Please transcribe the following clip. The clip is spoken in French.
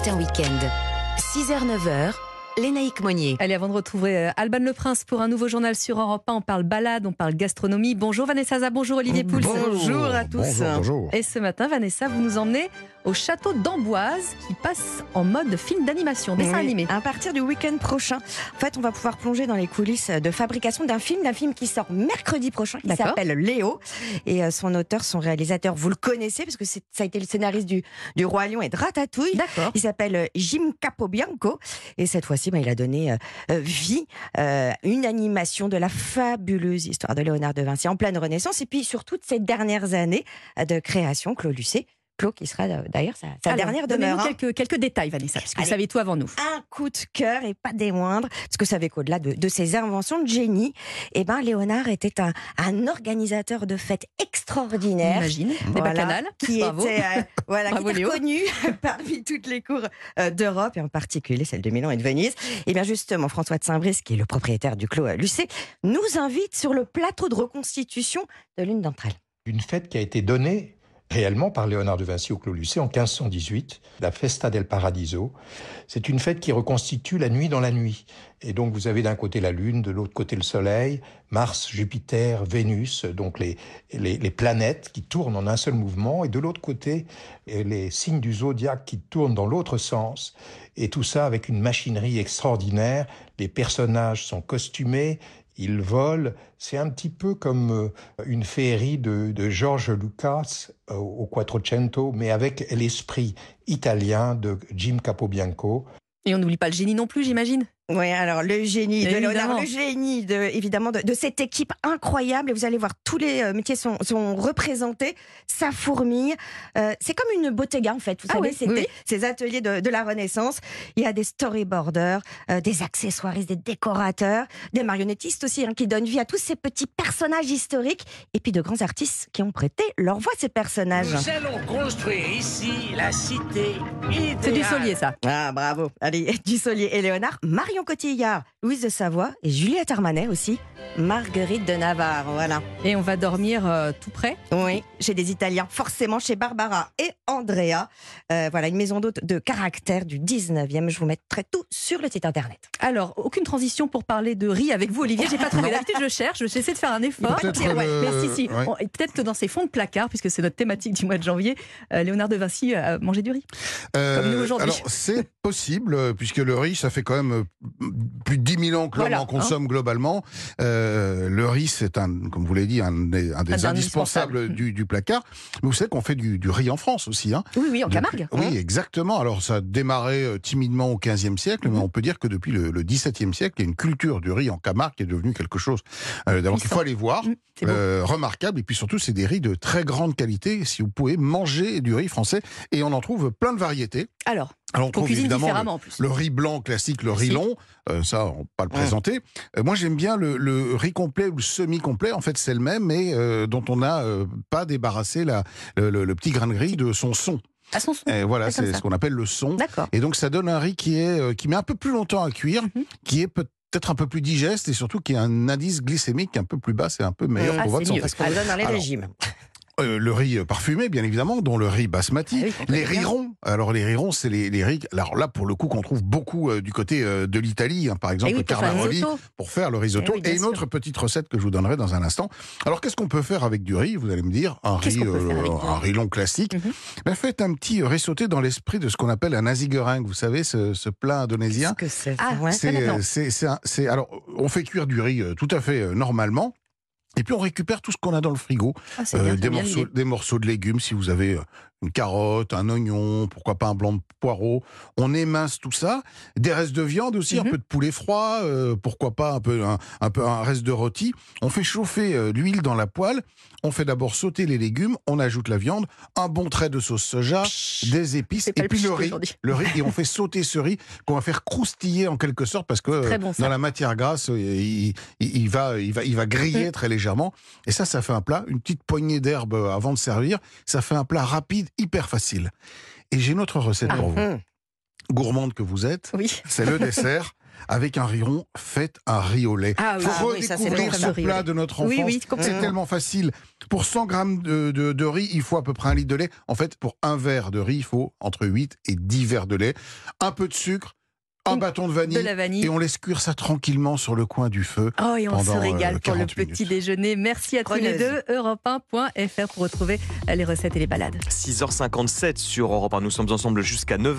Matin Week-end. 6h-9h, Lénaïque Monnier. Allez, avant de retrouver euh, Alban Le Prince pour un nouveau journal sur Europe 1, on parle balade, on parle gastronomie. Bonjour Vanessa Zah, bonjour Olivier Pouls. Bonjour à tous. Bonjour, bonjour. Et ce matin, Vanessa, vous nous emmenez au château d'Amboise qui passe en mode film d'animation, dessin Oui, animé. À partir du week-end prochain, en fait, on va pouvoir plonger dans les coulisses de fabrication d'un film, d'un film qui sort mercredi prochain, qui s'appelle Léo. Et euh, son auteur, son réalisateur, vous le connaissez parce que ça a été le scénariste du, du Roi Lion et de Ratatouille. D'accord. Il s'appelle euh, Jim Capobianco et cette fois-ci, bah, il a donné euh, vie euh, une animation de la fabuleuse histoire de Léonard de Vinci en pleine Renaissance et puis sur toutes ces dernières années de création, Claude Lucet. Qui sera euh, d'ailleurs sa, sa Alors, dernière demeure. hein. quelques, quelques détails, Vanessa, parce que vous savez tout avant nous. un coup de cœur et pas des moindres, parce que vous savez qu'au-delà de, de ses inventions de génie, eh ben Léonard était un, un organisateur de fêtes extraordinaire. Imagine, des Voilà, bacchanales. qui Bravo. était, euh, voilà, Bravo, qui était Léo. reconnu parmi toutes les cours euh, d'Europe et en particulier celle de Milan et de Venise. Et bien justement, François de Saint-Brice, qui est le propriétaire du Clos à Lucé, nous invite sur le plateau de reconstitution de l'une d'entre elles. Une fête qui a été donnée réellement par Léonard de Vinci au Clos Lucé en 1518, la Festa del Paradiso. C'est une fête qui reconstitue la nuit dans la nuit. Et donc vous avez d'un côté la Lune, de l'autre côté le Soleil, Mars, Jupiter, Vénus, donc les, les, planètes qui tournent en un seul mouvement, et de l'autre côté eh, les signes du zodiaque qui tournent dans l'autre sens. Et tout ça avec une machinerie extraordinaire. Les personnages sont costumés, ils volent. C'est un petit peu comme euh, une féerie de, George Lucas euh, au Quattrocento, mais avec l'esprit italien de Jim Capobianco. Et on n'oublie pas le génie non plus, j'imagine. Oui, alors le génie de. Léonard, le génie de, évidemment de, de cette équipe incroyable. Et vous allez voir, tous les euh, métiers sont, sont représentés. Ça fourmille. Euh, c'est comme une bottega en fait. Vous Ah savez, oui, c'était oui, oui. ces ateliers de, de la Renaissance. Il y a des storyboarders, euh, des accessoiristes, des décorateurs, des marionnettistes aussi hein, qui donnent vie à tous ces petits personnages historiques. Et puis de grands artistes qui ont prêté leur voix à ces personnages. Nous allons construire ici la cité idéale. C'est du solier, ça. Ah, bravo. Allez, Dussolier et Léonard, Marion Cotillard, Louise de Savoie et Juliette Armanet aussi. Marguerite de Navarre, voilà. Et on va dormir euh, tout près. Oui, chez des Italiens, forcément chez Barbara et Andrea. Euh, voilà, une maison d'hôte de caractère du 19e. Je vous mettrai tout sur le site internet. Alors, aucune transition pour parler de riz avec vous, Olivier. J'ai pas trouvé. D'habitude, je cherche. J'essaie de faire un effort. Peut-être Ouais, le- Merci, si. ouais. Bon, et Peut-être que dans ces fonds de placard, puisque c'est notre thématique du mois de janvier, euh, Léonard de Vinci a mangé du riz. Euh, Comme nous aujourd'hui. Alors, c'est possible, euh, puisque le riz, ça fait quand même euh, plus de 10 000 ans que l'homme Voilà, en consomme globalement. Euh, le riz, c'est un, comme vous l'avez dit, un des, un des Un des indispensables du, du placard. Mais vous savez qu'on fait du, du riz en France aussi. Hein. Oui, oui, en Depuis- Camargue. Oui, exactement. Alors, ça a démarré euh, timidement au XVe siècle, Mhm. mais on peut dire que depuis le, le XVIIe siècle, il y a une culture du riz en Camargue qui est devenue quelque chose euh, d'abord qu'il faut aller voir. Beau. Euh, remarquable et puis surtout c'est des riz de très grande qualité si vous pouvez manger du riz français et on en trouve plein de variétés Alors, alors on trouve cuisine évidemment différemment en plus. le, le riz blanc classique le riz Si. Euh, ça on va pas le présenter Euh, moi j'aime bien le, le riz complet ou le semi complet en fait c'est le même mais euh, dont on n'a pas débarrassé la, le, le- le petit grain de riz de son son À son son. et voilà C'est comme c'est ce qu'on appelle le son D'accord. et donc ça donne un riz qui est qui met un peu plus longtemps à cuire, Mhm. qui est peut-être un peu plus digeste et surtout qui a un indice glycémique un peu plus bas, c'est un peu meilleur Ah, pour votre santé. Ça donne dans les Alors, régimes. Euh, le riz parfumé, bien évidemment, dont le riz basmati. Ah oui, les ronds. Alors les riz ronds, c'est les, les riz. Alors là, pour le coup, qu'on trouve beaucoup euh, du côté euh, de l'Italie, hein, par exemple Eh oui, le pour faire le Carnaroli, risotto. pour faire le risotto. Eh oui, bien et une sûr. autre petite recette que je vous donnerai dans un instant. Alors qu'est-ce qu'on peut faire avec du riz? Vous allez me dire un Qu'est-ce riz, un riz? long classique. Mhm. Ben, faites un petit riz sauté dans l'esprit de ce qu'on appelle un nasi goreng. Vous savez, ce, ce plat indonésien. que c'est Ah, ouais. c'est alors, on fait cuire du riz euh, tout à fait euh, normalement. Et puis on récupère tout ce qu'on a dans le frigo, Ah, Euh, morceaux, des morceaux de légumes, si vous avez euh, une carotte, un oignon, pourquoi pas un blanc de poireau. On émince tout ça. Des restes de viande aussi, Mhm. un peu de poulet froid, euh, pourquoi pas un peu un, un peu un reste de rôti. On fait chauffer euh, l'huile dans la poêle. On fait d'abord sauter les légumes. On ajoute la viande, un bon trait de sauce soja, des épices et puis le riz. Le riz et on fait sauter ce riz qu'on va faire croustiller en quelque sorte parce que euh, bon, dans la matière grasse, il, il- il va, il va, il va griller Mm. très légèrement. Et ça, ça fait un plat, une petite poignée d'herbe avant de servir. Ça fait un plat rapide, hyper facile. Et j'ai une autre recette Ah. pour vous. Hum. Gourmande que vous êtes, Oui. c'est le dessert. avec un riz rond, faites un riz au lait. Ah oui, Faut ah oui, ça, ce plat de notre enfance. Oui, oui, c'est tellement facile. Pour 100 grammes de, de- de riz, il faut à peu près un litre de lait. En fait, pour un verre de riz, il faut entre 8 et 10 verres de lait. Un peu de sucre, un bâton de De vanille. la vanille. Et on laisse cuire ça tranquillement sur le coin du feu. Oh, et on se pendant, euh, régale pour le 40 minutes. petit déjeuner. Merci à tous les deux. Europe1.fr pour retrouver les recettes et les balades. 6h57 sur Europe 1. Nous sommes ensemble jusqu'à 9h.